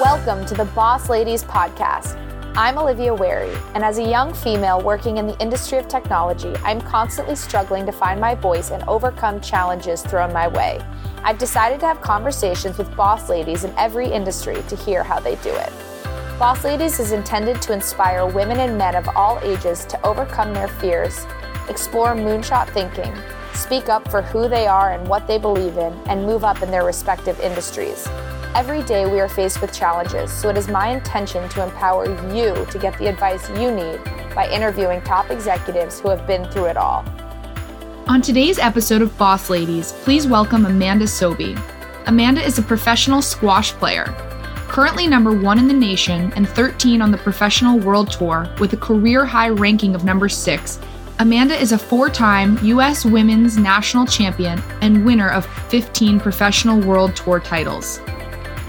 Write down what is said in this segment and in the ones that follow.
Welcome to the Boss Ladies Podcast. I'm Olivia Wary, and as a young female working in the industry of technology, I'm constantly struggling to find my voice and overcome challenges thrown my way. I've decided to have conversations with boss ladies in every industry to hear how they do it. Boss Ladies is intended to inspire women and men of all ages to overcome their fears, explore moonshot thinking, speak up for who they are and what they believe in, and move up in their respective industries. Every day we are faced with challenges, so it is my intention to empower you to get the advice you need by interviewing top executives who have been through it all. On today's episode of Boss Ladies, please welcome Amanda Sobhy. Amanda is a professional squash player, currently number one in the nation and 13 on the professional world tour with a career high ranking of number six. Amanda is a four time U.S. women's national champion and winner of 15 professional world tour titles.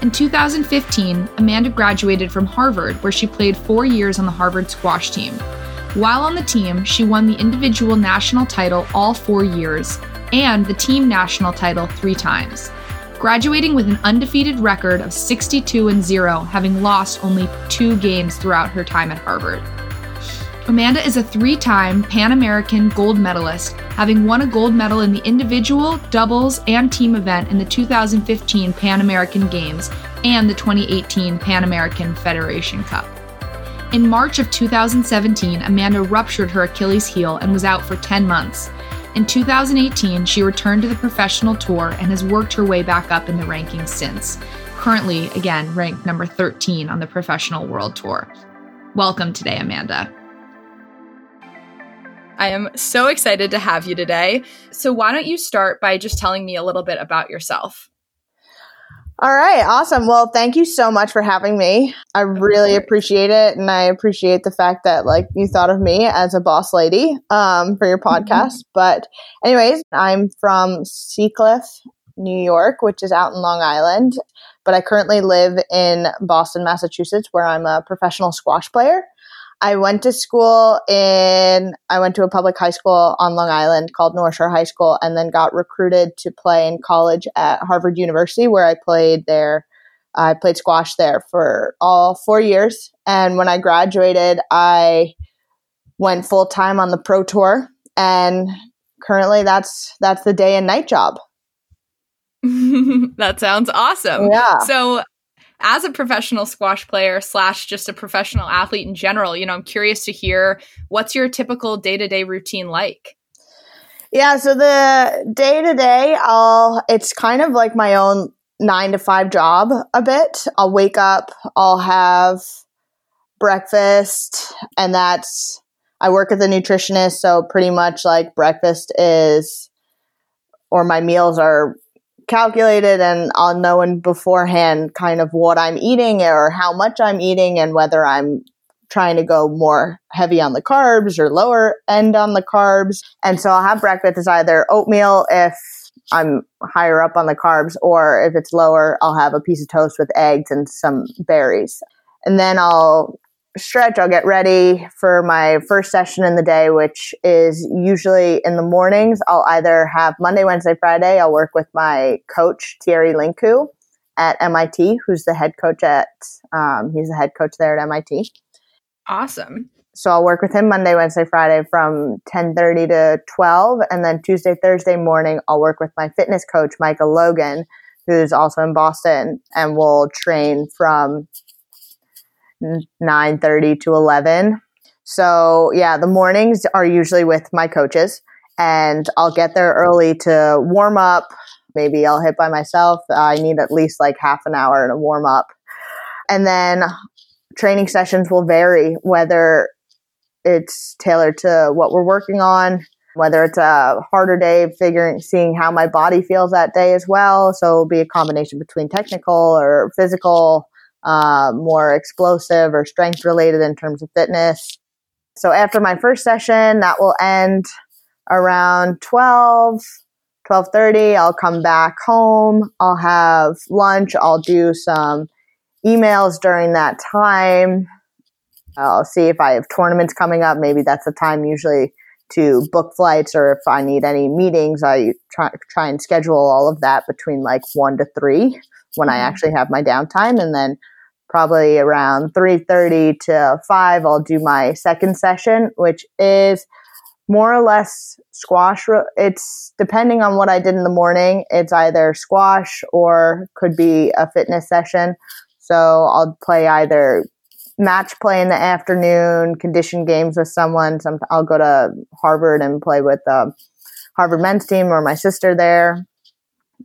In 2015, Amanda graduated from Harvard, where she played four years on the Harvard squash team. While on the team, she won the individual national title all four years and the team national title three times, graduating with an undefeated record of 62 and 0, having lost only two games throughout her time at Harvard. Amanda is a three time Pan American gold medalist, having won a gold medal in the individual, doubles, and team event in the 2015 Pan American Games and the 2018 Pan American Federation Cup. In March of 2017, Amanda ruptured her Achilles heel and was out for 10 months. In 2018, she returned to the professional tour and has worked her way back up in the rankings since. Currently, again, ranked number 13 on the professional world tour. Welcome today, Amanda. I am so excited to have you today. So, why don't you start by just telling me a little bit about yourself? All right, awesome. Well, thank you so much for having me. I really appreciate it, and I appreciate the fact that like you thought of me as a boss lady um, for your mm-hmm. podcast. Mm-hmm. But, anyways, I'm from Seacliff, New York, which is out in Long Island. But I currently live in Boston, Massachusetts, where I'm a professional squash player. I went to school in, I went to a public high school on Long Island called North Shore High School and then got recruited to play in college at Harvard University where I played there. I played squash there for all four years. And when I graduated, I went full time on the pro tour. And currently that's, that's the day and night job. that sounds awesome. Yeah. So as a professional squash player slash just a professional athlete in general you know i'm curious to hear what's your typical day-to-day routine like? Yeah so the day to day i'll it's kind of like my own nine to five job a bit. I'll wake up i'll have breakfast and that's i work as a nutritionist so pretty much like breakfast is or my meals are calculated and I'll know in beforehand kind of what I'm eating or how much I'm eating and whether I'm trying to go more heavy on the carbs or lower end on the carbs. And so I'll have breakfast as either oatmeal if I'm higher up on the carbs, or if it's lower, I'll have a piece of toast with eggs and some berries. And then I'll stretch, I'll get ready for my first session in the day, which is usually in the mornings. I'll either have Monday, Wednesday, Friday, I'll work with my coach, Thierry Lincou at MIT, who's the head coach at, um, he's the head coach there at MIT. Awesome. So I'll work with him Monday, Wednesday, Friday from 10:30 to 12 and then Tuesday, Thursday morning I'll work with my fitness coach Michael Logan who's also in Boston and we'll train from 9:30 to 11. So, yeah, the mornings are usually with my coaches and I'll get there early to warm up. Maybe I'll hit by myself. I need at least like half an hour to warm up. And then training sessions will vary whether it's tailored to what we're working on, whether it's a harder day, figuring, seeing how my body feels that day as well. So it'll be a combination between technical or physical uh, more explosive or strength related in terms of fitness. So after my first session, that will end around 12, 12.30. I'll come back home. I'll have lunch. I'll do some emails during that time. I'll see if I have tournaments coming up. Maybe that's the time usually to book flights or if I need any meetings, I try, try and schedule all of that between like one to three when I mm-hmm. actually have my downtime. And then probably around 3.30 to 5 i'll do my second session which is more or less squash it's depending on what i did in the morning it's either squash or could be a fitness session so i'll play either match play in the afternoon condition games with someone Some, i'll go to harvard and play with the harvard men's team or my sister there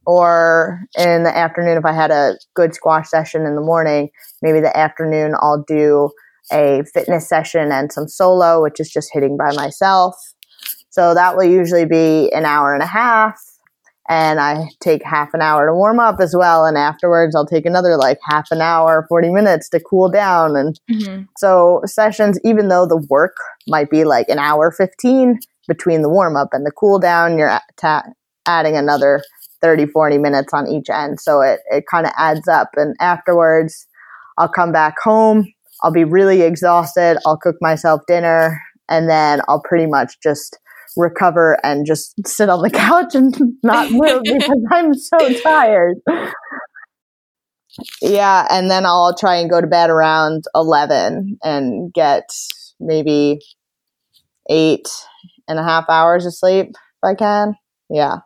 or in the afternoon if i had a good squash session in the morning maybe the afternoon i'll do a fitness session and some solo which is just hitting by myself so that will usually be an hour and a half. And I take half an hour to warm up as well. And afterwards, I'll take another like half an hour, 40 minutes to cool down. And mm-hmm. so sessions, even though the work might be like an hour 15 between the warm up and the cool down, you're ta- adding another 30, 40 minutes on each end. So it, it kind of adds up. And afterwards, I'll come back home. I'll be really exhausted. I'll cook myself dinner and then I'll pretty much just recover and just sit on the couch and not move because I'm so tired. Yeah, and then I'll try and go to bed around 11 and get maybe eight and a half hours of sleep if I can. Yeah.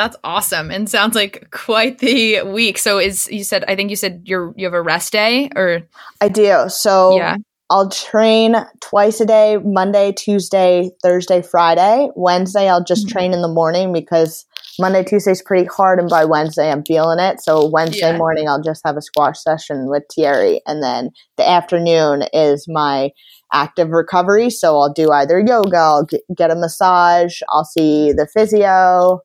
That's awesome and sounds like quite the week. So is you said I think you said you're you have a rest day or I do. So yeah. I'll train twice a day Monday, Tuesday, Thursday, Friday. Wednesday, I'll just mm-hmm. train in the morning because Monday, Tuesday is pretty hard. And by Wednesday, I'm feeling it. So Wednesday yeah. morning, I'll just have a squash session with Thierry. And then the afternoon is my active recovery. So I'll do either yoga, I'll get a massage, I'll see the physio,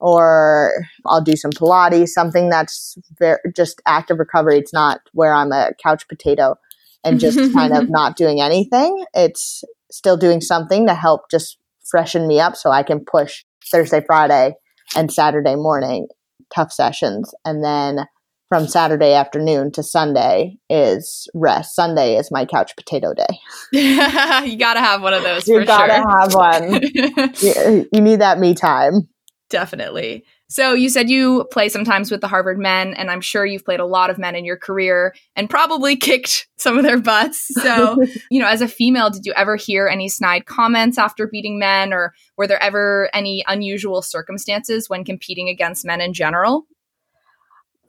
or I'll do some Pilates, something that's very, just active recovery. It's not where I'm a couch potato and just kind of not doing anything. It's still doing something to help just freshen me up so I can push Thursday, Friday, and Saturday morning tough sessions. And then from Saturday afternoon to Sunday is rest. Sunday is my couch potato day. you gotta have one of those. You gotta sure. have one. you, you need that me time. Definitely. So you said you play sometimes with the Harvard men, and I'm sure you've played a lot of men in your career and probably kicked some of their butts. So, you know, as a female, did you ever hear any snide comments after beating men, or were there ever any unusual circumstances when competing against men in general?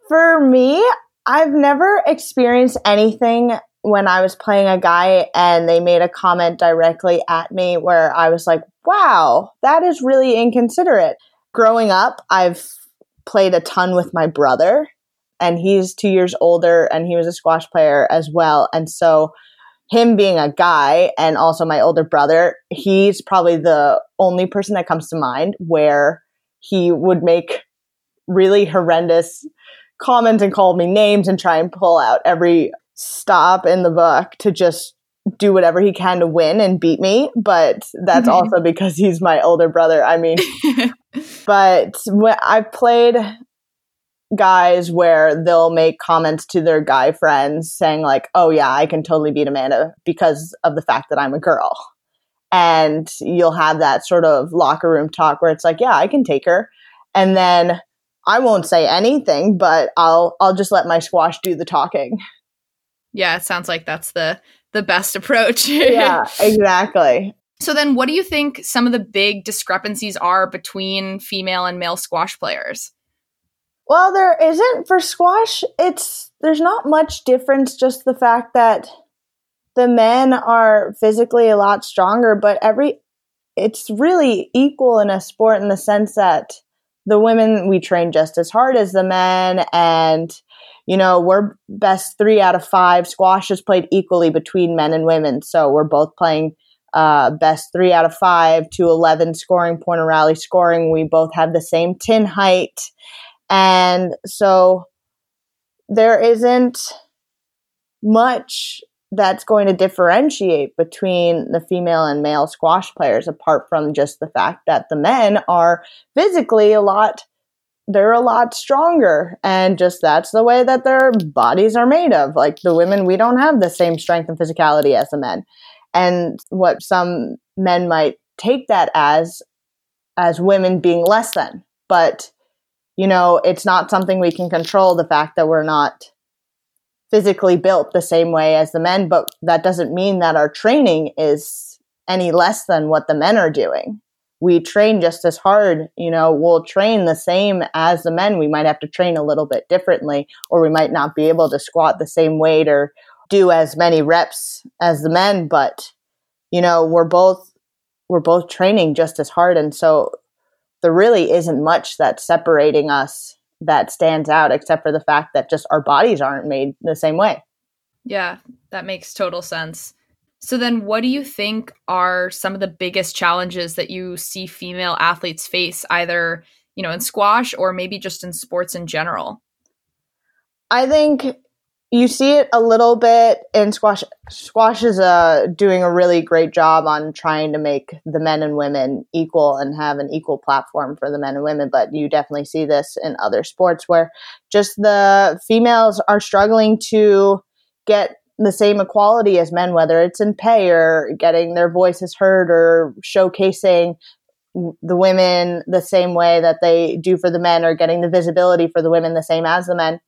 For me, I've never experienced anything when I was playing a guy and they made a comment directly at me where I was like, wow, that is really inconsiderate growing up, I've played a ton with my brother, and he's two years older, and he was a squash player as well. And so, him being a guy and also my older brother, he's probably the only person that comes to mind where he would make really horrendous comments and call me names and try and pull out every stop in the book to just do whatever he can to win and beat me, but that's mm-hmm. also because he's my older brother. I mean, but when I've played guys where they'll make comments to their guy friends saying like, "Oh yeah, I can totally beat Amanda because of the fact that I'm a girl." And you'll have that sort of locker room talk where it's like, "Yeah, I can take her." And then I won't say anything, but I'll I'll just let my squash do the talking. Yeah, it sounds like that's the the best approach. yeah, exactly. So then what do you think some of the big discrepancies are between female and male squash players? Well, there isn't for squash. It's there's not much difference just the fact that the men are physically a lot stronger, but every it's really equal in a sport in the sense that the women we train just as hard as the men and you know, we're best three out of five. Squash is played equally between men and women. So we're both playing uh, best three out of five to 11 scoring, point and rally scoring. We both have the same tin height. And so there isn't much that's going to differentiate between the female and male squash players apart from just the fact that the men are physically a lot they're a lot stronger and just that's the way that their bodies are made of like the women we don't have the same strength and physicality as the men and what some men might take that as as women being less than but you know it's not something we can control the fact that we're not physically built the same way as the men, but that doesn't mean that our training is any less than what the men are doing. We train just as hard, you know, we'll train the same as the men. We might have to train a little bit differently, or we might not be able to squat the same weight or do as many reps as the men, but you know, we're both we're both training just as hard and so there really isn't much that's separating us that stands out except for the fact that just our bodies aren't made the same way. Yeah, that makes total sense. So then what do you think are some of the biggest challenges that you see female athletes face either, you know, in squash or maybe just in sports in general? I think you see it a little bit in squash. Squash is uh, doing a really great job on trying to make the men and women equal and have an equal platform for the men and women. But you definitely see this in other sports where just the females are struggling to get the same equality as men, whether it's in pay or getting their voices heard or showcasing the women the same way that they do for the men or getting the visibility for the women the same as the men.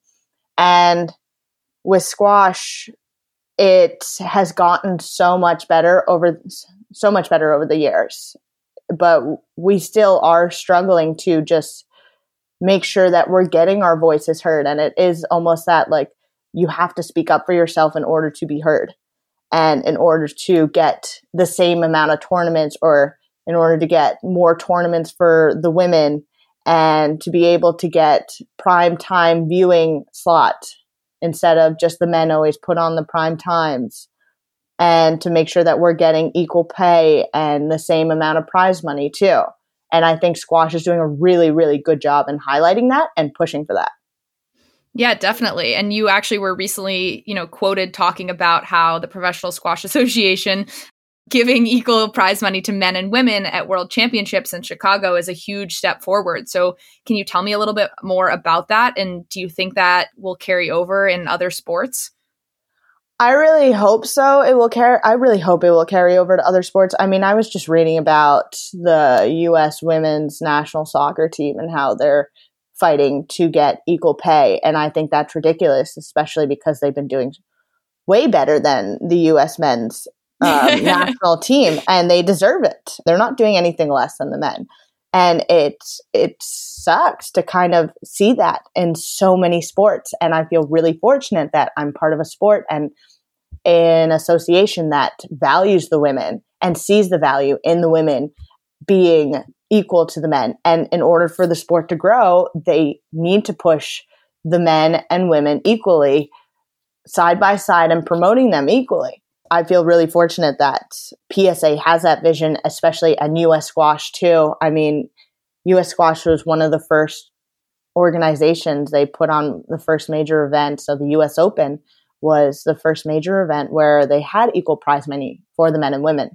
And with squash, it has gotten so much better over so much better over the years. But we still are struggling to just make sure that we're getting our voices heard. And it is almost that like you have to speak up for yourself in order to be heard and in order to get the same amount of tournaments or in order to get more tournaments for the women and to be able to get prime time viewing slot instead of just the men always put on the prime times and to make sure that we're getting equal pay and the same amount of prize money too. And I think squash is doing a really, really good job in highlighting that and pushing for that. Yeah, definitely. And you actually were recently, you know, quoted talking about how the Professional Squash Association giving equal prize money to men and women at world championships in Chicago is a huge step forward. So, can you tell me a little bit more about that? And do you think that will carry over in other sports? I really hope so. It will carry. I really hope it will carry over to other sports. I mean, I was just reading about the U.S. women's national soccer team and how they're fighting to get equal pay, and I think that's ridiculous, especially because they've been doing way better than the U.S. men's um, national team, and they deserve it. They're not doing anything less than the men, and it it sucks to kind of see that in so many sports. And I feel really fortunate that I'm part of a sport and an association that values the women and sees the value in the women being equal to the men. And in order for the sport to grow, they need to push the men and women equally side by side and promoting them equally. I feel really fortunate that PSA has that vision, especially and US Squash too. I mean, US Squash was one of the first organizations they put on the first major event. So the US Open was the first major event where they had equal prize money for the men and women.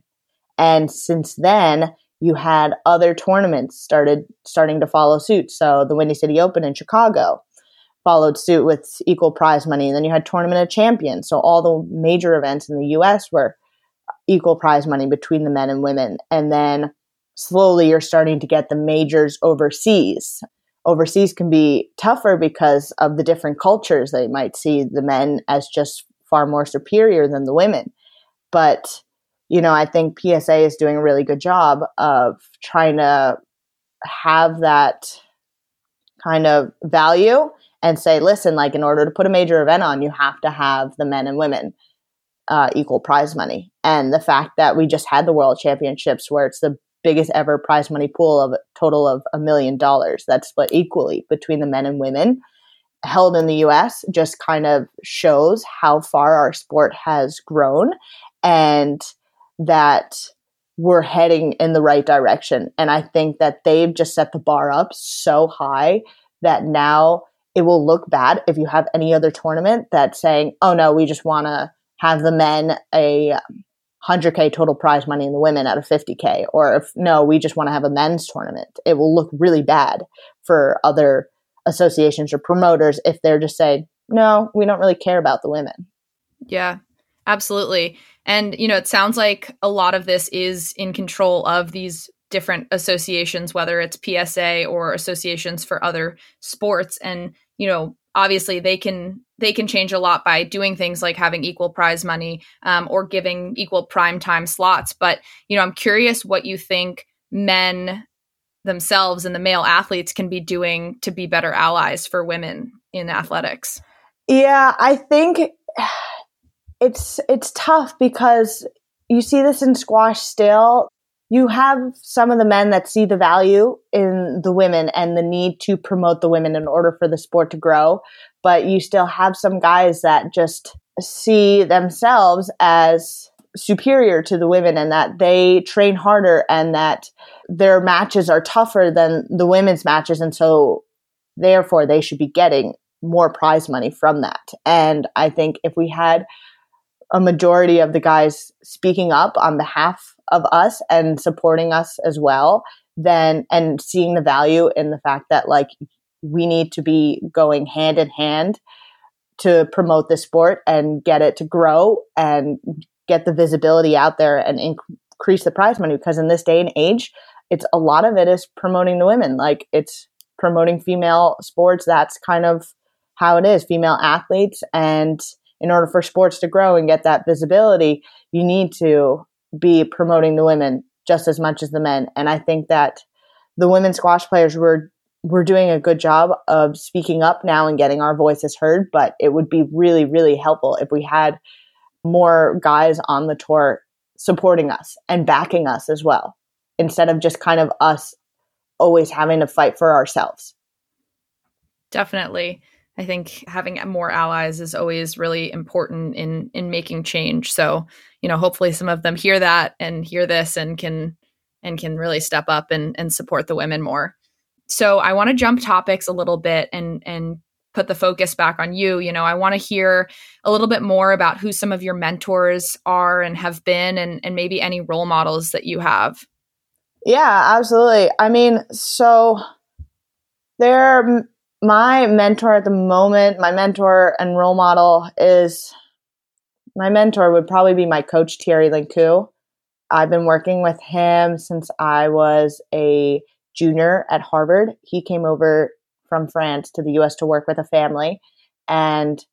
And since then, you had other tournaments started starting to follow suit. So the Windy City Open in Chicago, followed suit with equal prize money. And then you had Tournament of Champions. So all the major events in the US were equal prize money between the men and women. And then slowly you're starting to get the majors overseas. Overseas can be tougher because of the different cultures. They might see the men as just far more superior than the women. But, you know, I think PSA is doing a really good job of trying to have that kind of value and say, listen, like in order to put a major event on, you have to have the men and women uh, equal prize money. And the fact that we just had the world championships where it's the biggest ever prize money pool of a total of a million dollars that's split equally between the men and women held in the US just kind of shows how far our sport has grown and that we're heading in the right direction. And I think that they've just set the bar up so high that now it will look bad if you have any other tournament that's saying, oh no, we just want to have the men a um, 100k total prize money and the women at a 50k or if no we just want to have a men's tournament. It will look really bad for other associations or promoters if they're just saying no we don't really care about the women. Yeah absolutely. And you know it sounds like a lot of this is in control of these different associations whether it's PSA or associations for other sports. And you know, obviously they can they can change a lot by doing things like having equal prize money um, or giving equal prime time slots. But you know, I'm curious what you think men themselves and the male athletes can be doing to be better allies for women in athletics. Yeah, I think it's it's tough because you see this in squash still. You have some of the men that see the value in the women and the need to promote the women in order for the sport to grow but you still have some guys that just see themselves as superior to the women and that they train harder and that their matches are tougher than the women's matches. And so therefore they should be getting more prize money from that. And i think if we had a majority of the guys speaking up on behalf of us and supporting us as well then and seeing the value in the fact that like we need to be going hand in hand to promote the sport and get it to grow and get the visibility out there and inc- increase the prize money because in this day and age it's a lot of it is promoting the women. Like it's promoting female sports. That's kind of how it is. Female athletes and in order for sports to grow and get that visibility you need to be promoting the women just as much as the men and i think that the women squash players were we're doing a good job of speaking up now and getting our voices heard, but it would be really, really helpful if we had more guys on the tour supporting us and backing us as well, instead of just kind of us always having to fight for ourselves. Definitely. I think having more allies is always really important in in making change. So, you know, hopefully some of them hear that and hear this and can and can really step up and, and support the women more so I want to jump topics a little bit and and put the focus back on you. You know, I want to hear a little bit more about who some of your mentors are and have been and and maybe any role models that you have. Yeah, absolutely. I mean, so they're my mentor at the moment, my mentor and role model is my mentor would probably be my coach Thierry Lincou. I've been working with him since I was a junior at Harvard. He came over from France to the US to work with a family and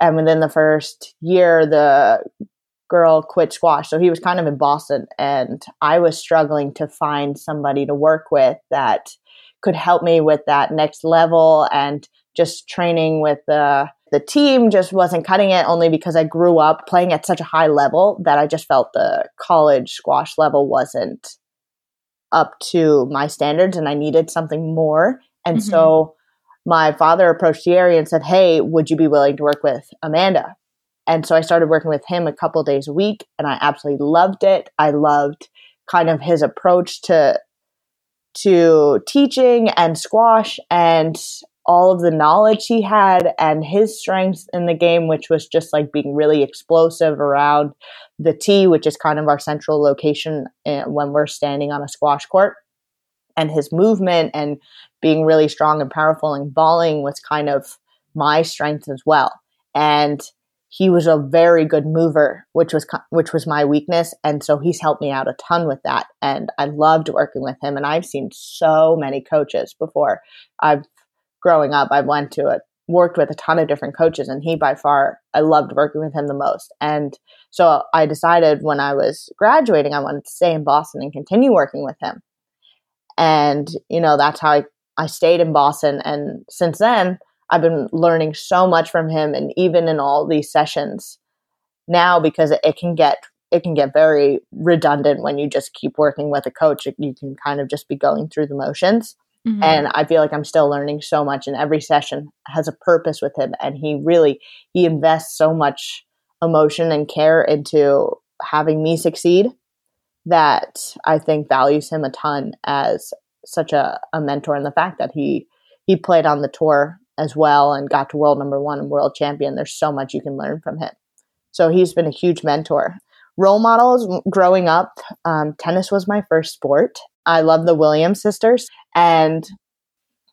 and within the first year the girl quit squash. So he was kind of in Boston and I was struggling to find somebody to work with that could help me with that next level and just training with the the team just wasn't cutting it only because I grew up playing at such a high level that I just felt the college squash level wasn't up to my standards and I needed something more. And mm-hmm. so my father approached Thierry and said, Hey, would you be willing to work with Amanda? And so I started working with him a couple days a week and I absolutely loved it. I loved kind of his approach to to teaching and squash and all of the knowledge he had and his strengths in the game, which was just like being really explosive around the tee, which is kind of our central location eh, when we're standing on a squash court. And his movement and being really strong and powerful and balling was kind of my strength as well. And he was a very good mover, which was which was my weakness, and so he's helped me out a ton with that. And I loved working with him. And I've seen so many coaches before. I've growing up, I went to it, worked with a ton of different coaches, and he by far, I loved working with him the most. And so I decided when I was graduating, I wanted to stay in Boston and continue working with him. And, you know, that's how I, I stayed in Boston. And since then, I've been learning so much from him. And even in all these sessions now, because it, it can get it can get very redundant when you just keep working with a coach. You can kind of just be going through the motions. Mm-hmm. And I feel like I'm still learning so much and every session has a purpose with him and he really he invests so much emotion and care into having me succeed that I think values him a ton as such a, a mentor and the fact that he he played on the tour as well and got to world number one and world champion. There's so much you can learn from him. So he's been a huge mentor. Role models growing up, um, tennis was my first sport. I love the Williams sisters. And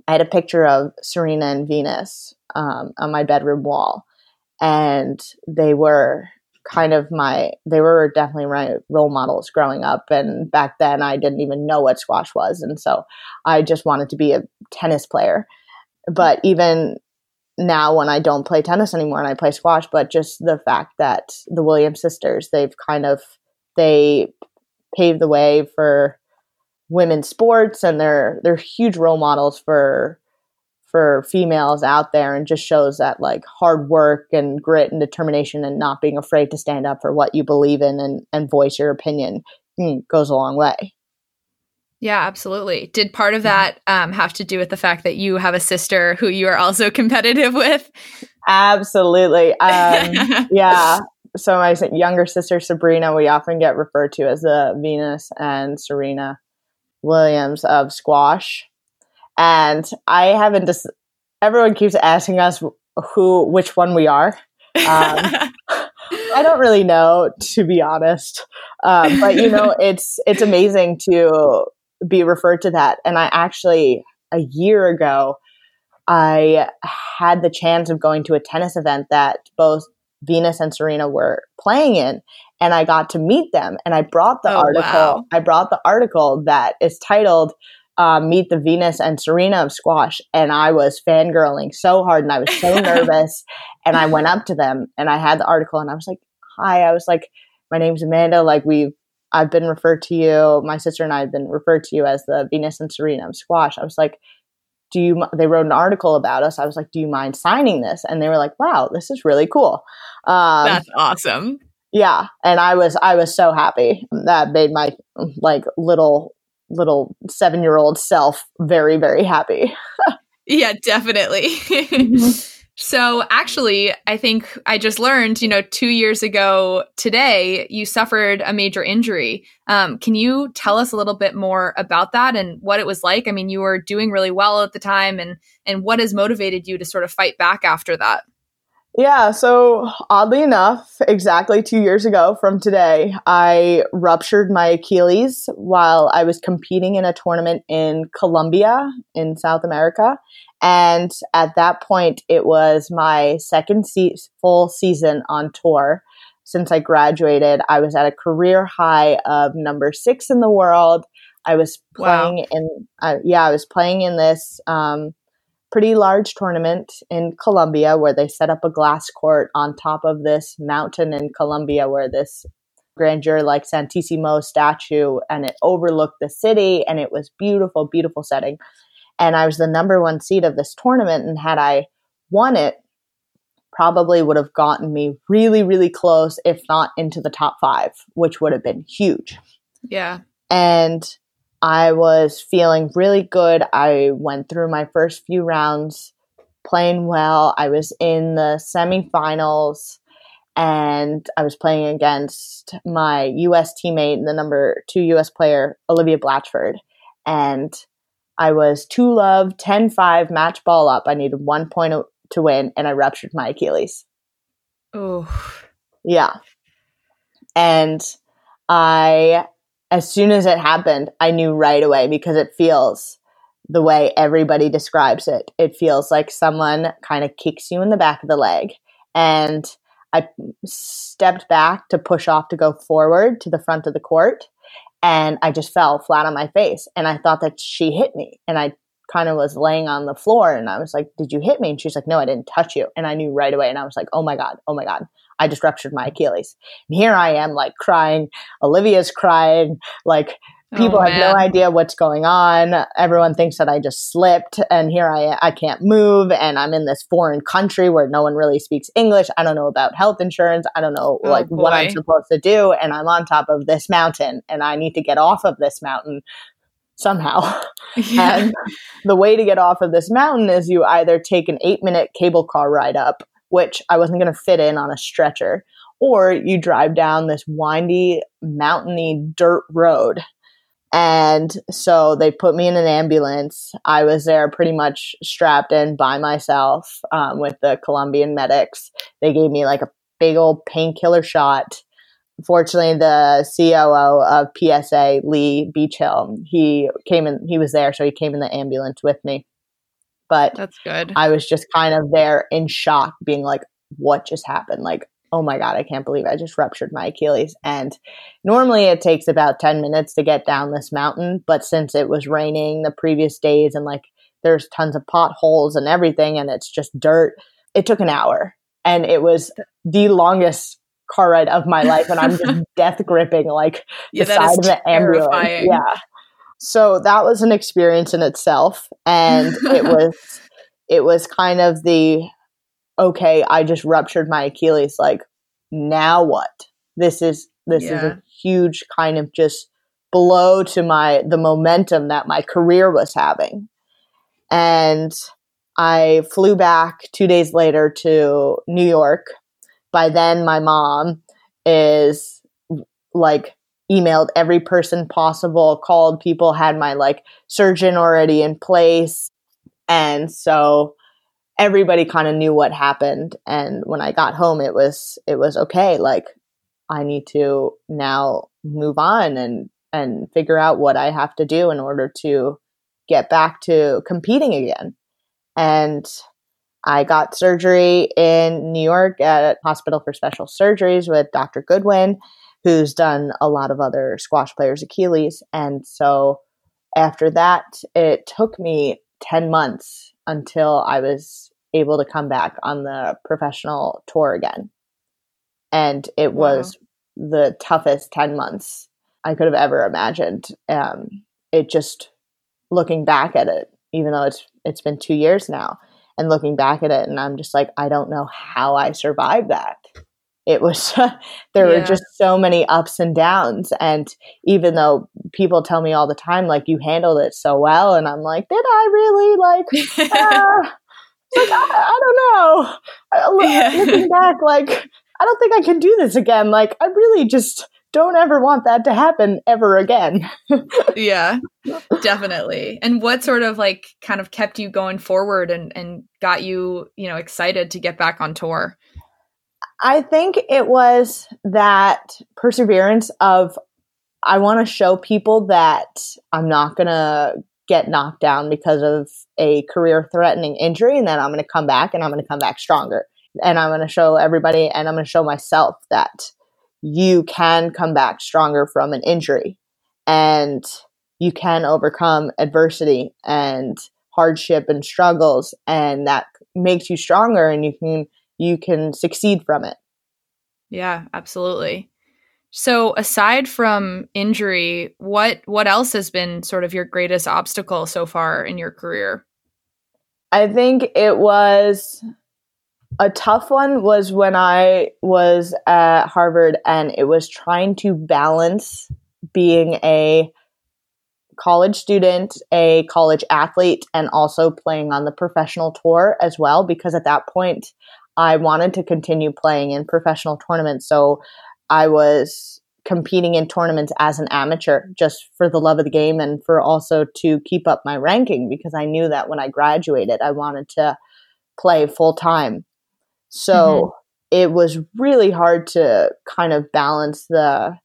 I had a picture of Serena and Venus um, on my bedroom wall. And they were kind of my, they were definitely my role models growing up. And back then, I didn't even know what squash was. And so I just wanted to be a tennis player. But even now when I don't play tennis anymore and I play squash, but just the fact that the Williams sisters, they've kind of they paved the way for women's sports and they're they're huge role models for for females out there and just shows that like hard work and grit and determination and not being afraid to stand up for what you believe in and, and voice your opinion mm, goes a long way. Yeah, absolutely. Did part of that um, have to do with the fact that you have a sister who you are also competitive with? Absolutely. Um, yeah. So my younger sister Sabrina, we often get referred to as the Venus and Serena Williams of squash. And I haven't just, everyone keeps asking us who, which one we are. Um, I don't really know, to be honest. Um, but you know, it's it's amazing to be referred to that. And I actually a year ago, I had the chance of going to a tennis event that both Venus and Serena were playing in, and I got to meet them. And I brought the oh, article. Wow. I brought the article that is titled uh, "Meet the Venus and Serena of Squash," and I was fangirling so hard, and I was so nervous. And I went up to them, and I had the article, and I was like, "Hi," I was like, "My name's Amanda. Like we've." I've been referred to you, my sister and I have been referred to you as the Venus and Serena of squash. I was like, do you they wrote an article about us i was like do you mind signing this and they were like wow this is really cool um, that's awesome yeah and i was i was so happy that made my like little little seven year old self very very happy yeah definitely mm-hmm. So, actually, I think I just learned, you know, two years ago today, you suffered a major injury. Um, can you tell us a little bit more about that and what it was like? I mean, you were doing really well at the time, and and what has motivated you to sort of fight back after that? Yeah, so oddly enough, exactly two years ago from today, I ruptured my Achilles while I was competing in a tournament in Colombia in South America. And at that point, it was my second se- full season on tour. Since I graduated, I was at a career high of number six in the world. I was playing wow. in, uh, yeah, I was playing in this um, pretty large tournament in Colombia where they set up a glass court on top of this mountain in Colombia where this grandeur like Santissimo statue and it overlooked the city and it was beautiful, beautiful setting and I was the number one seed of this tournament. And had I won it, probably would have gotten me really, really close, if not into the top five, which would have been huge. Yeah. And I was feeling really good. I went through my first few rounds playing well. I was in the semifinals and I was playing against my US teammate, and the number two US player, Olivia Blatchford. And I was two love, 10 5 match ball up. I needed one point to win, and I ruptured my Achilles. Oh. Yeah. And I, as soon as it happened, I knew right away because it feels the way everybody describes it. It feels like someone kind of kicks you in the back of the leg. And I stepped back to push off to go forward to the front of the court and I just fell flat on my face. And I thought that she hit me. And I kind of was laying on the floor and I was like, Did you hit me? And she's like, No, I didn't touch you. And I knew right away. And I was like, Oh my God, oh my God. I just ruptured my Achilles. And here I am, like crying. Olivia's crying. Like oh, People oh, have no idea what's going on. Everyone thinks that I just slipped and here I I can't move and I'm in this foreign country where no one really speaks English. I don't know about health insurance. I don't know oh, like boy. what I'm supposed to do and I'm on top of this mountain and I need to get off of this mountain somehow. Yeah. And the way to get off of this mountain is you either take an 8-minute cable car ride up, which I wasn't going to fit in on a stretcher, or you drive down this windy, mountainy dirt road and so they put me in an ambulance. I was there pretty much strapped in by myself um, with the Colombian medics. They gave me like a big old painkiller shot. Fortunately, the COO of PSA, Lee Beachill, he came in, he was there, so he came in the ambulance with me. But that's good. I was just kind of there in shock, being like, what just happened? Like, oh my God, I can't believe I just ruptured my Achilles. And normally it takes about 10 minutes to get down this mountain. But since it was raining the previous days and like there's tons of potholes and everything and it's just dirt. It took an hour and it was the longest car ride of my life and I'm just death gripping like Yeah, the side of the ambulance. Yeah. So that was an experience in itself and it was it was kind of the okay, I just ruptured my Achilles like now what? This is this is a huge kind of just blow to my the momentum that my career was having. And I flew back 2 days later to New York. By then my mom is like emailed every person possible, called people, had my like surgeon already in place. And so everybody kind of knew what happened and when I got home it was it was okay like I need to now move on and and figure out what I have to do in order to get back to competing again. And I got surgery in New York at Hospital for Special Surgeries with Dr. Goodwin, who's done a lot of other squash players' Achilles. And so after that, it took me 10 months until I was able to come back on the professional tour again. And it Wow. was the toughest 10 months I could have ever imagined. Um, it just looking back at it, even though it's it's been two years now, and looking back at it, and I'm just like, I don't know how I survived that. It was there Yeah. were just so many ups and downs, and even though people tell me all the time, like you handled it so well, and I'm like, did I really? Like, ah, like I, I don't know. I, Yeah. Looking back, like I don't think I can do this again. Like I really just don't ever want that to happen ever again. yeah, definitely. And what sort of like kind of kept you going forward and and got you, you know, excited to get back on tour? I think it was that perseverance of I want to show people that I'm not going to get knocked down because of a career threatening injury and then I'm going to come back and I'm going to come back stronger. And I'm going to show everybody and I'm going to show myself that you can come back stronger from an injury and you can overcome adversity and hardship and struggles and that makes you stronger and you can you can succeed from it. Yeah, absolutely. So aside from injury, what what else has been sort of your greatest obstacle so far in your career? I think it was a tough one was when I was at Harvard and it was trying to balance being a college student, a college athlete, and also playing on the professional tour as well. Because at that point, I wanted to continue playing in professional tournaments. So I was competing in tournaments as an amateur just for the love of the game and for also to keep up my ranking because I knew that when I graduated, I wanted to play full time. So mm-hmm. it was really hard to kind of balance the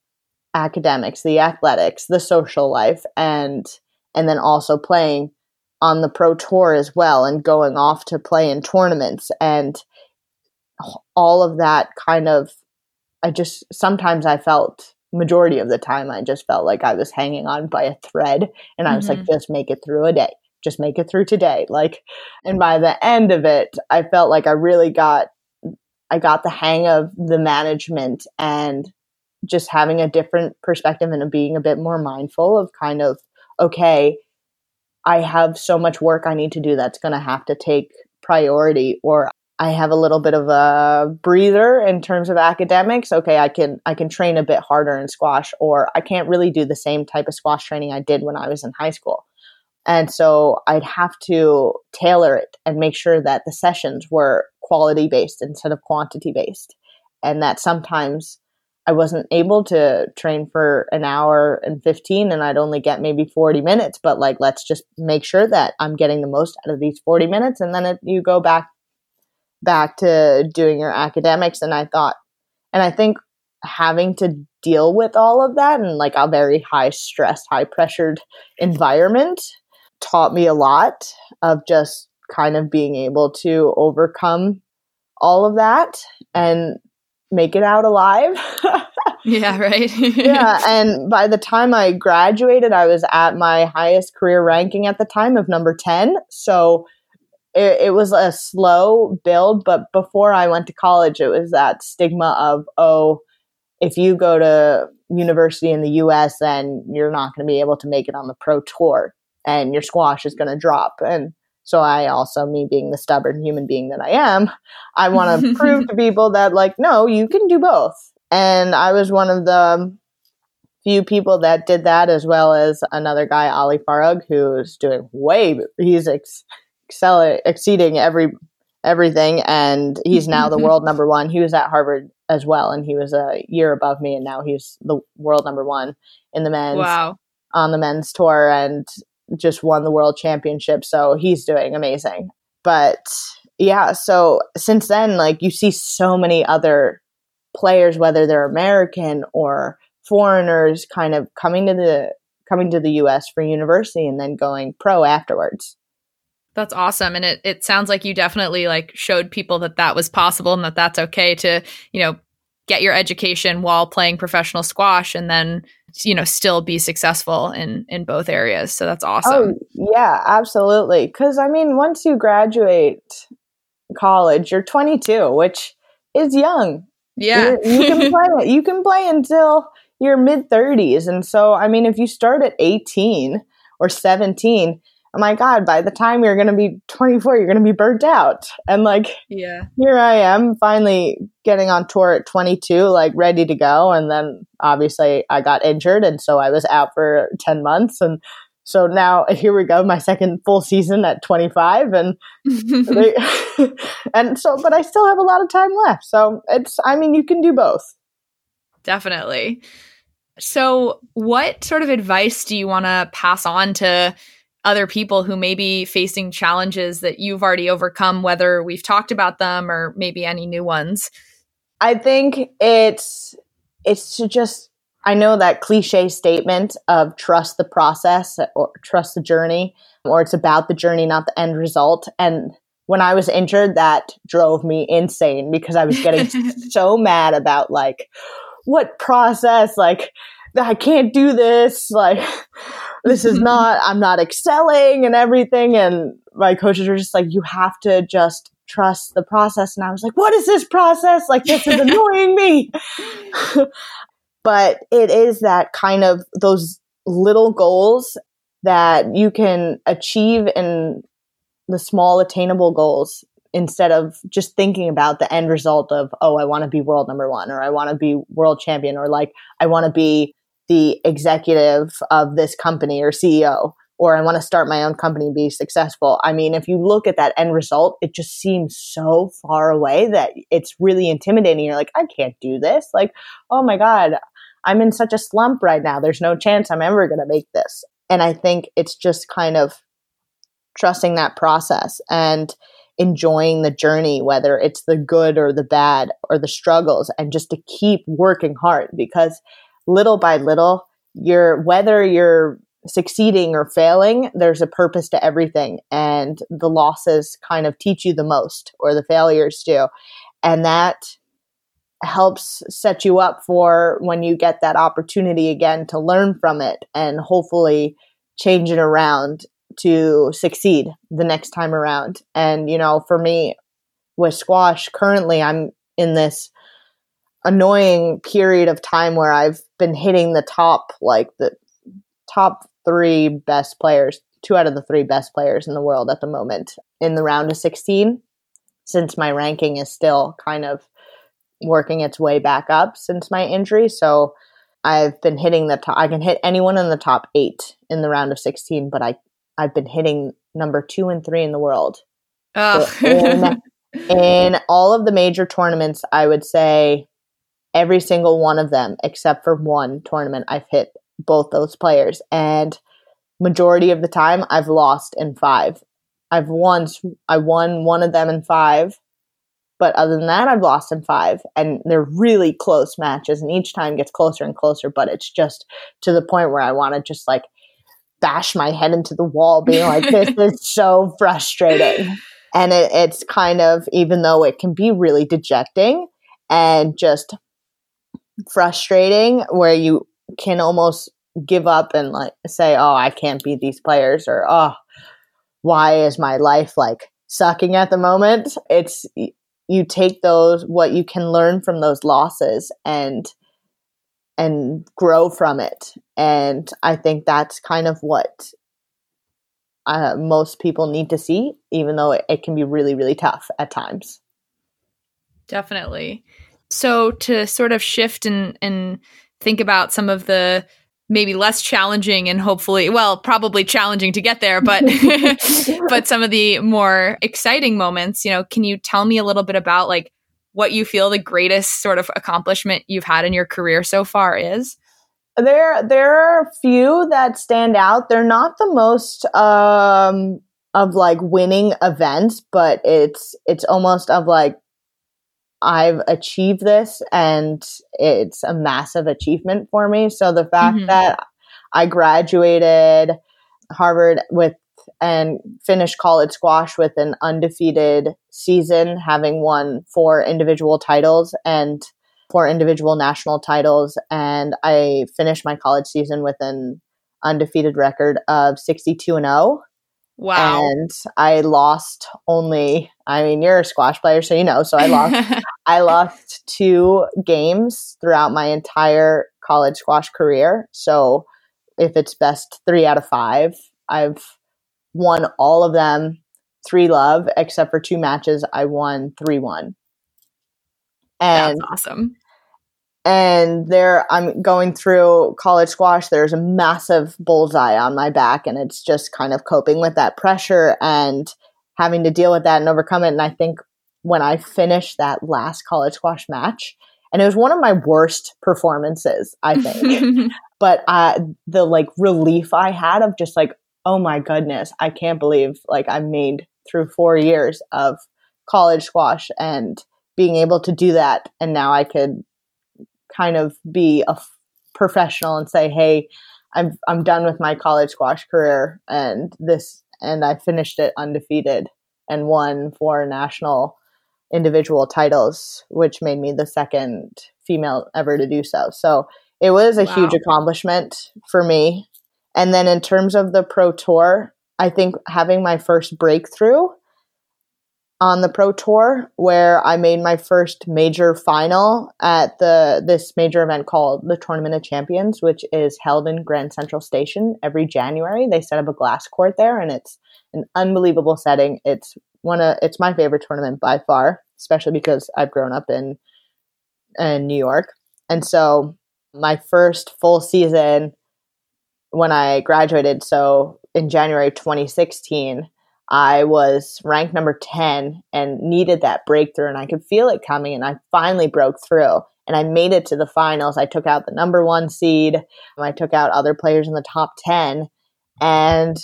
academics, the athletics, the social life, and and then also playing on the pro tour as well and going off to play in tournaments and all of that kind of I just sometimes I felt majority of the time I just felt like I was hanging on by a thread and I was like mm-hmm. just make it through a day. Just make it through today. Like and by the end of it I felt like I really got I got the hang of the management and just having a different perspective and being a bit more mindful of kind of okay I have so much work I need to do that's going to have to take priority or I have a little bit of a breather in terms of academics. Okay, I can I can train a bit harder in squash or I can't really do the same type of squash training I did when I was in high school. And so I'd have to tailor it and make sure that the sessions were quality based instead of quantity based. And that sometimes I wasn't able to train for an hour and 15 and I'd only get maybe 40 minutes, but like let's just make sure that I'm getting the most out of these 40 minutes and then it, you go back back to doing your academics and I thought and I think having to deal with all of that and like a very high stressed, high pressured environment taught me a lot of just kind of being able to overcome all of that and make it out alive. yeah, right. yeah. And by the time I graduated, I was at my highest career ranking at the time of number 10. So it, it was a slow build. But before I went to college, it was that stigma of, oh, if you go to university in the US, then you're not going to be able to make it on the pro tour and your squash is going to drop. And so I also, me being the stubborn human being that I am, I want to prove to people that, like, no, you can do both. And I was one of the few people that did that, as well as another guy, Ali Farag, who's doing way, he's ex- excel- exceeding every everything, and he's now the mm-hmm. world number one. He was at Harvard as well, and he was a year above me, and now he's the world number one in the men's. Wow. On the men's tour, and just won the world championship. So he's doing amazing. But yeah, so since then, like you see so many other players, whether they're American or foreigners, kind of coming to the coming to the US for university and then going pro afterwards. That's awesome. And it, it sounds like you definitely like showed people that that was possible and that that's okay to, you know, get your education while playing professional squash and then you know still be successful in in both areas. So that's oh, awesome. oh yeah absolutely. Because i mean once you graduate college you're 22 which is young. Yeah. You're, you can play you can play until your mid 30s and so i mean if you start at 18 or 17 oh my god by the time you're going to be 24 you're going to be burnt out. And like yeah. here i am finally getting on tour at 22 like ready to go. And then obviously i got injured and so i was out for 10 months. And so now here we go my second full season at 25 and they, and so but i still have a lot of time left. So it's i mean you can do both. Definitely. So what sort of advice do you want to pass on to other people who may be facing challenges that you've already overcome, whether we've talked about them or maybe any new ones? I think it's it's to just I know that cliche statement of trust the process or trust the journey, or it's about the journey, not the end result. And when I was injured, that drove me insane because I was getting so mad about like what process, like I can't do this, like this is not, I'm not excelling and everything. And my coaches were just like, you have to just trust the process. And I was like, what is this process? Like, this is annoying me. but it is that kind of those little goals that you can achieve in the small attainable goals instead of just thinking about the end result of oh i want to be world number one or i want to be world champion or like i want to be the executive of this company or CEO, or I want to start my own company and be successful. I mean, if you look at that end result, it just seems so far away that it's really intimidating. You're like, I can't do this. Like, oh my God, I'm in such a slump right now. There's no chance I'm ever going to make this. And I think it's just kind of trusting that process and enjoying the journey, whether it's the good or the bad or the struggles, and just to keep working hard because little by little, you're whether you're succeeding or failing, there's a purpose to everything. And the losses kind of teach you the most, or the failures do. And that helps set you up for when you get that opportunity again to learn from it and hopefully change it around to succeed the next time around. And, you know, for me with squash, currently I'm in this annoying period of time where I've been hitting the top, like the top three best players, two out of the three best players in the world at the moment in the round of 16, since my ranking is still kind of working its way back up since my injury. So I've been hitting the top, I can hit anyone in the top eight in the round of 16, but I, I've been hitting number two and three in the world. Oh. in, in all of the major tournaments, I would say every single one of them except for one tournament I've hit both those players. And majority of the time I've lost in 5. I've won I won one of them in 5 but other than that I've lost in 5 and they're really close matches and each time gets closer and closer but it's just to the point where I want to just like bash my head into the wall being like this is so frustrating. And it, it's kind of even though it can be really dejecting and just frustrating where you can almost give up and like say, "Oh, I can't beat these players," or "Oh, why is my life like sucking at the moment?" It's you take those what you can learn from those losses and and grow from it. And I think that's kind of what uh, most people need to see, even though it, it can be really, really tough at times. Definitely. So to sort of shift and and think about some of the maybe less challenging and hopefully well probably challenging to get there but but some of the more exciting moments you know can you tell me a little bit about like what you feel the greatest sort of accomplishment you've had in your career so far is? There, there are a few that stand out. They're not the most um, of like winning events, but it's it's almost of like I've achieved this, and it's a massive achievement for me. So the fact mm-hmm. that I graduated Harvard with and finished college squash with an undefeated season, having won four individual titles and four individual national titles. And I finished my college season with an undefeated record of 62 and 0. Wow. And I lost only I mean you're a squash player so you know so I lost I lost two games throughout my entire college squash career. So if it's best 3 out of 5, I've won all of them three love, except for two matches. I won three one. And That's awesome. And there, I'm going through college squash. There's a massive bullseye on my back, and it's just kind of coping with that pressure and having to deal with that and overcome it. And I think when I finished that last college squash match, and it was one of my worst performances, I think. but uh, the like relief I had of just like, oh my goodness, I can't believe like I made through four years of college squash and being able to do that. And now I could kind of be a f- professional and say, hey, I'm I'm done with my college squash career and this and I finished it undefeated and won four national individual titles, which made me the second female ever to do so. So it was a wow. huge accomplishment for me and then in terms of the pro tour, I think having my first breakthrough on the pro tour where I made my first major final at the this major event called the Tournament of Champions, which is held in Grand Central Station every January. They set up a glass court there and it's an unbelievable setting. It's one of it's my favorite tournament by far, especially because I've grown up in in New York. And so my first full season when I graduated, so in January 2016, I was ranked number 10 and needed that breakthrough and I could feel it coming and I finally broke through and I made it to the finals. I took out the number 1 seed. I took out other players in the top 10 and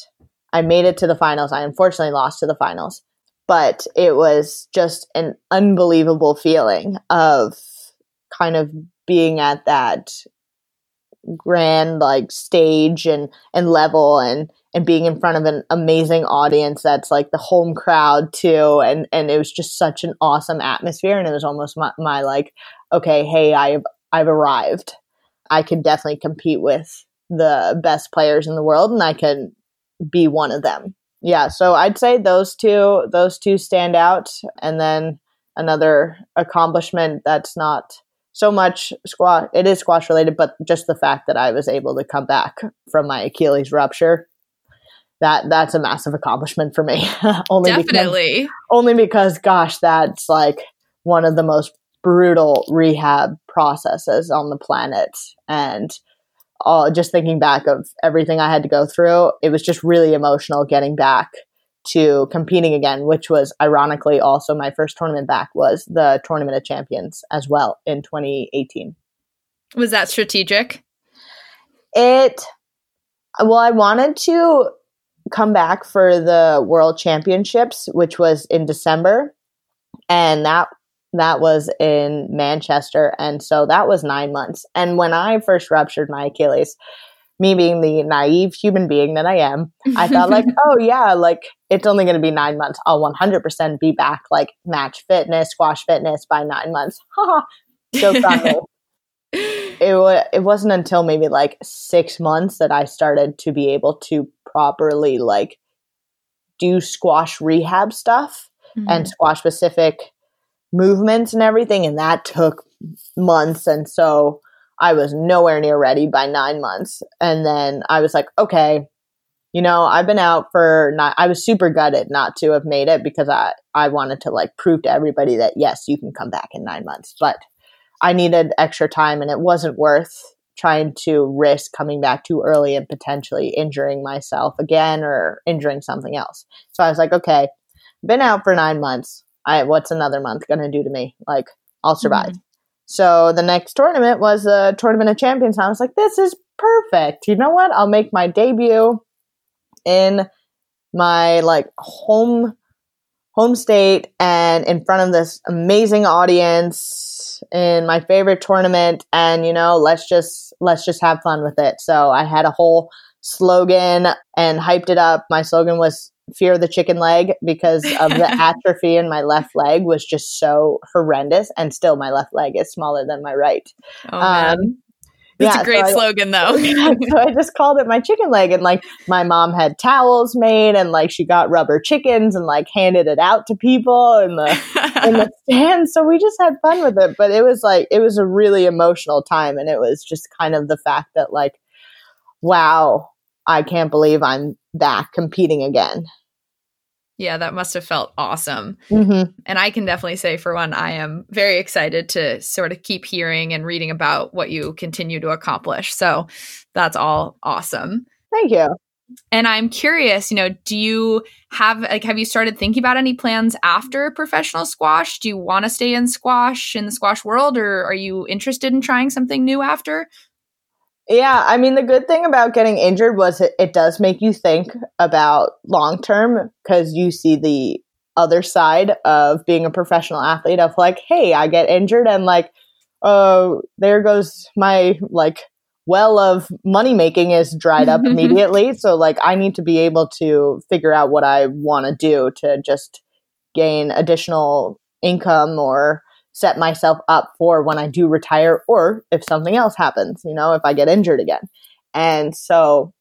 I made it to the finals. I unfortunately lost to the finals, but it was just an unbelievable feeling of kind of being at that grand like stage and and level and and being in front of an amazing audience that's like the home crowd too. And and it was just such an awesome atmosphere and it was almost my, my like okay hey i've i've arrived. I can definitely compete with the best players in the world and i can be one of them yeah so i'd say those two those two stand out and then another accomplishment that's not so much squash. It is squash related, but just the fact that I was able to come back from my Achilles rupture, that that's a massive accomplishment for me. only Definitely. Because, only because, gosh, that's like one of the most brutal rehab processes on the planet, and uh, just thinking back of everything I had to go through, it was just really emotional getting back to competing again, which was ironically also my first tournament back was the Tournament of Champions as well in 2018. Was that strategic? It well, I wanted to come back for the World Championships, which was in December, and that that was in Manchester, and so that was nine months. And when I first ruptured my Achilles, me being the naive human being that I am, I thought like, oh yeah, like it's only going to be nine months. I'll 100% be back like match fitness, squash fitness by nine months. On me. It, wa- it wasn't until maybe like six months that I started to be able to properly like do squash rehab stuff Mm-hmm. and squash specific movements and everything. And that took months. And so I was nowhere near ready by nine months. And then I was like, okay, you know, I've been out for not, I was super gutted not to have made it because I, I wanted to like prove to everybody that yes, you can come back in nine months. But I needed extra time and it wasn't worth trying to risk coming back too early and potentially injuring myself again or injuring something else. So I was like, okay, been out for nine months. I what's another month gonna do to me? Like I'll survive. Mm-hmm. So the next tournament was the tournament of champions. And I was like, this is perfect. You know what? I'll make my debut in my like home home state and in front of this amazing audience in my favorite tournament and you know let's just let's just have fun with it so i had a whole slogan and hyped it up my slogan was fear of the chicken leg because of the atrophy in my left leg was just so horrendous and still my left leg is smaller than my right Oh, um, That's yeah, a great so I- slogan, though. so I just called it my chicken leg. And like my mom had towels made and like she got rubber chickens and like handed it out to people in the in the stand. So we just had fun with it. But it was like it was a really emotional time and it was just kind of the fact that like, wow, I can't believe I'm back competing again. yeah, that must have felt awesome. Mm-hmm. And I can definitely say, for one, I am very excited to sort of keep hearing and reading about what you continue to accomplish. So that's all awesome. Thank you. And I'm curious, you know, do you have like have you started thinking about any plans after professional squash? Do you want to stay in squash in the squash world or are you interested in trying something new after? Yeah, I mean, the good thing about getting injured was it, it does make you think about long term because you see the other side of being a professional athlete of like, hey, I get injured and like, oh, there goes my like well of money making is dried up immediately. So like, I need to be able to figure out what I want to do to just gain additional income or set myself up for when I do retire or if something else happens, you know, if I get injured again. And so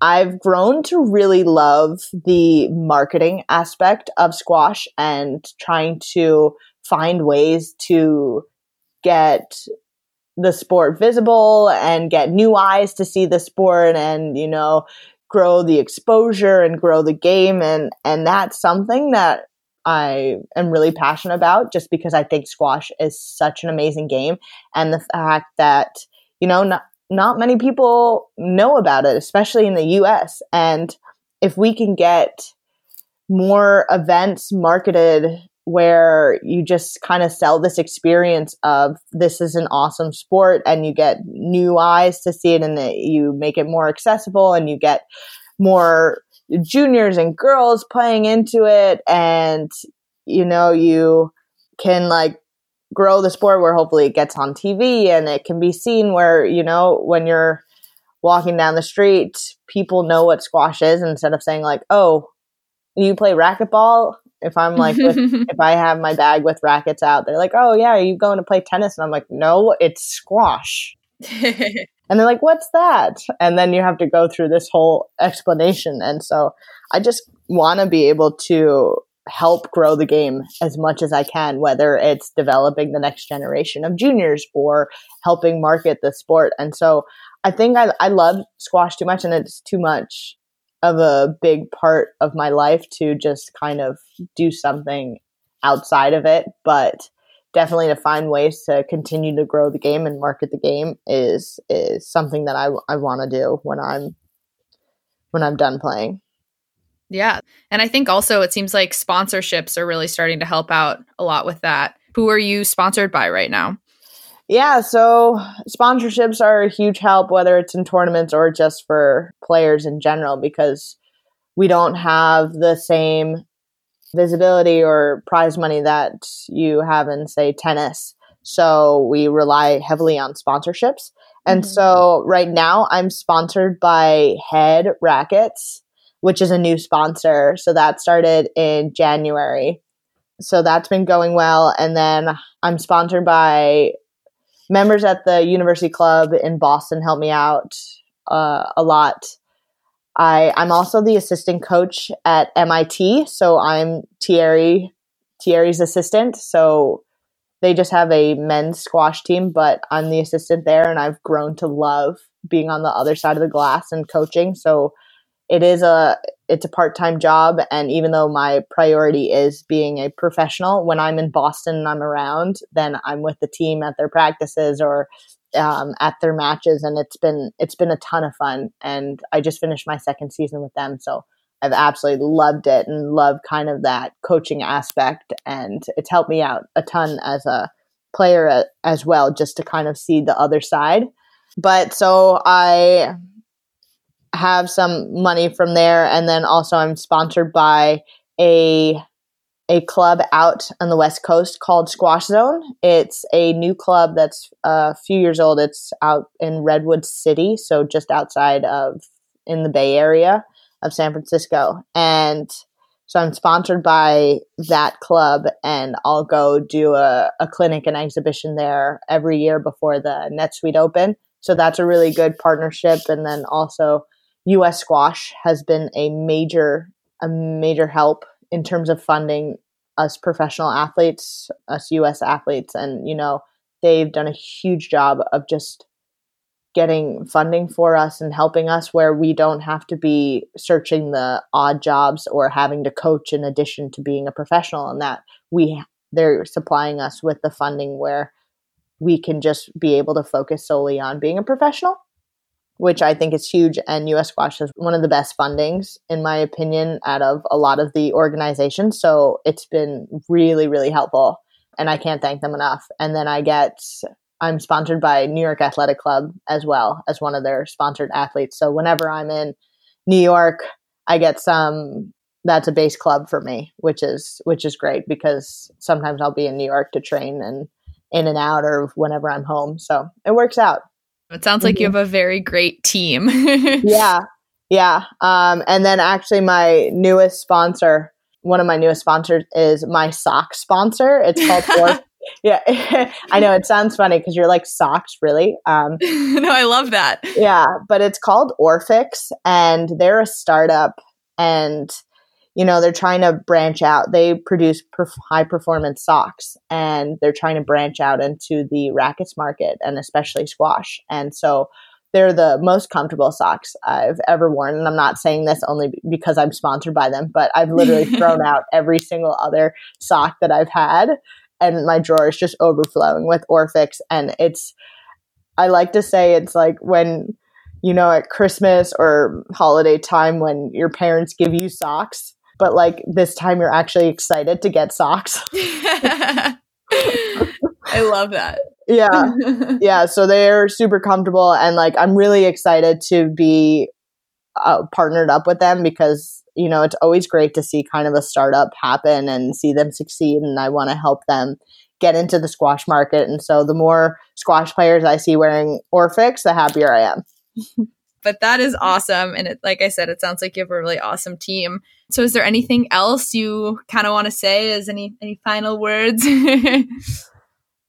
I've grown to really love the marketing aspect of squash and trying to find ways to get the sport visible and get new eyes to see the sport and, you know, grow the exposure and grow the game and and that's something that I am really passionate about just because I think squash is such an amazing game. And the fact that you know not not many people know about it especially in the US and if we can get more events marketed where you just kind of sell this experience of this is an awesome sport and you get new eyes to see it and that you make it more accessible and you get more juniors and girls playing into it and you know you can like grow the sport where hopefully it gets on TV and it can be seen where you know when you're walking down the street people know what squash is instead of saying like oh you play racquetball? If i'm like with, if i have my bag with rackets out they're like oh yeah are you going to play tennis? And i'm like no it's squash and they're like, what's that? And then you have to go through this whole explanation. And so I just want to be able to help grow the game as much as I can, whether it's developing the next generation of juniors or helping market the sport. And so I think I, I love squash too much and it's too much of a big part of my life to just kind of do something outside of it. But definitely to find ways to continue to grow the game and market the game is is something that I, I want to do when I'm when I'm done playing. Yeah. And I think also it seems like sponsorships are really starting to help out a lot with that. Who are you sponsored by right now? Yeah, so sponsorships are a huge help whether it's in tournaments or just for players in general because we don't have the same visibility or prize money that you have in say tennis. So we rely heavily on sponsorships And Mhm. so right now I'm sponsored by Head Rackets, which is a new sponsor. So that started in January. So that's been going well. And then I'm sponsored by members at the University Club in Boston help me out uh, a lot. I, I'm also the assistant coach at MIT. So I'm Thierry, Thierry's assistant. So they just have a men's squash team, but I'm the assistant there and I've grown to love being on the other side of the glass and coaching. So it is a it's a part-time job and even though my priority is being a professional when i'm in boston and i'm around then i'm with the team at their practices or um, at their matches and it's been it's been a ton of fun and i just finished my second season with them so i've absolutely loved it and love kind of that coaching aspect and it's helped me out a ton as a player as well just to kind of see the other side. But so i have some money from there and then also i'm sponsored by a a club out on the west coast called squash zone. It's a new club that's uh, a few years old. It's out in redwood city so just outside of in the bay area of san francisco. And so i'm sponsored by that club and i'll go do a, a clinic and exhibition there every year before the netsuite open. So that's a really good partnership. And then also US Squash has been a major a major help in terms of funding us professional athletes, us US athletes and you know, they've done a huge job of just getting funding for us and helping us where we don't have to be searching the odd jobs or having to coach in addition to being a professional and that we they're supplying us with the funding where we can just be able to focus solely on being a professional which I think is huge. And US Squash has one of the best fundings, in my opinion, out of a lot of the organizations. So it's been really, really helpful. And I can't thank them enough. And then I get, I'm sponsored by New York Athletic Club as well as one of their sponsored athletes. So whenever I'm in New York, I get some that's a base club for me, which is which is great because sometimes I'll be in New York to train and in and out or whenever I'm home. So it works out. It sounds like you have a very great team. yeah. Yeah. Um, and then actually my newest sponsor one of my newest sponsors is my sock sponsor. It's called Or- yeah. I know it sounds funny because you're like socks? Really? Um, no, I love that. yeah but it's called orfix and they're a startup and you know they're trying to branch out they produce perf- high performance socks and they're trying to branch out into the rackets market and especially squash and so they're the most comfortable socks I've ever worn. And I'm not saying this only because I'm sponsored by them, but I've literally thrown out every single other sock that I've had. And my drawer is just overflowing with Orfix. And it's, I like to say it's like when, you know, at Christmas or holiday time when your parents give you socks, but like this time you're actually excited to get socks. I love that. Yeah. yeah so they're super comfortable and like i'm really excited to be uh, partnered up with them because you know it's always great to see kind of a startup happen and see them succeed and i want to help them get into the squash market and so the more squash players i see wearing orfix the happier i am but that is awesome and it, like i said it sounds like you have a really awesome team so is there anything else you kind of want to say as any any final words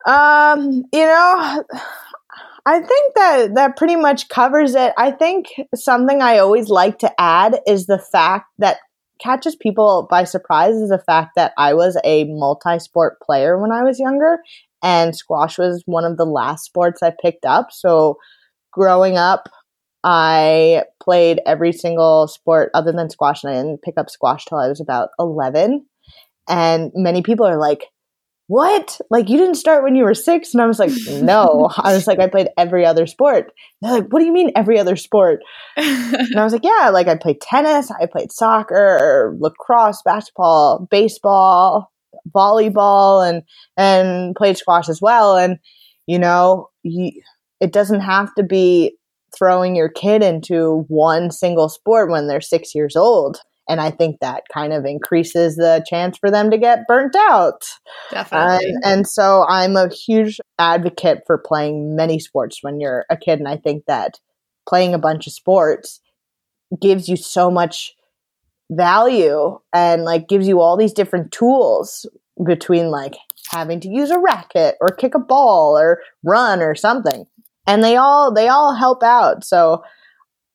Um, you know, I think that that pretty much covers it. I think something I always like to add is the fact that catches people by surprise is the fact that I was a multi-sport player when I was younger and squash was one of the last sports I picked up. So growing up, I played every single sport other than squash and I didn't pick up squash till I was about 11. And many people are like, what? Like you didn't start when you were six? And I was like, no. I was like, I played every other sport. They're like, what do you mean every other sport? And I was like, yeah, like I played tennis, I played soccer, lacrosse, basketball, baseball, volleyball, and and played squash as well. And you know, you, it doesn't have to be throwing your kid into one single sport when they're six years old. And I think that kind of increases the chance for them to get burnt out. Definitely. And, and so I'm a huge advocate for playing many sports when you're a kid. And I think that playing a bunch of sports gives you so much value and like gives you all these different tools between like having to use a racket or kick a ball or run or something and they all they all help out. So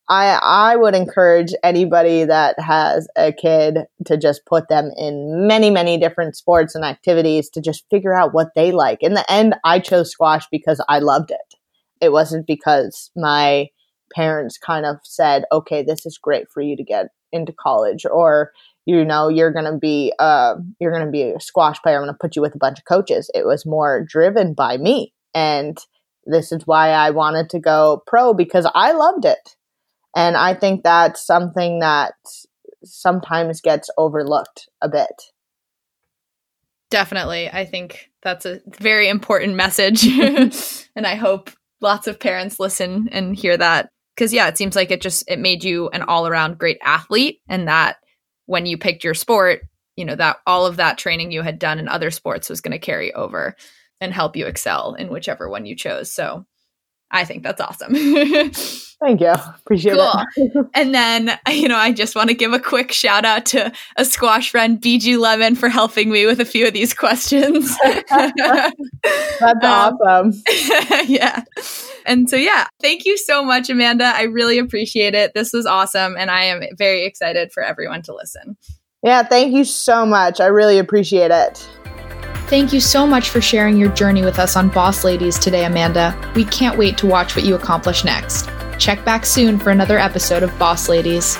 i i would encourage anybody that has a kid to just put them in many many different sports and activities to just figure out what they like. In the end i chose squash because i loved it. It wasn't because my parents kind of said okay this is great for you to get into college or you know you're going to be uh, you're going to be a squash player. I'm going to put you with a bunch of coaches. It was more driven by me. And this is why i wanted to go pro because i loved it. And i think that's something that sometimes gets overlooked a bit. Definitely. I think that's a very important message. And i hope lots of parents listen and hear that. Because yeah it seems like it just it made you an all-around great athlete and that when you picked your sport you know that all of that training you had done in other sports was going to carry over and help you excel in whichever one you chose so i think that's awesome Thank you. Appreciate cool. it. and then, you know, I just want to give a quick shout out to a squash friend, BG Lemon, for helping me with a few of these questions. That's Um, awesome. yeah. And so, yeah, thank you so much, Amanda. I really appreciate it. This was awesome. And I am very excited for everyone to listen. Yeah, thank you so much. I really appreciate it. Thank you so much for sharing your journey with us on Boss Ladies today, Amanda. We can't wait to watch what you accomplish next. Check back soon for another episode of Boss Ladies.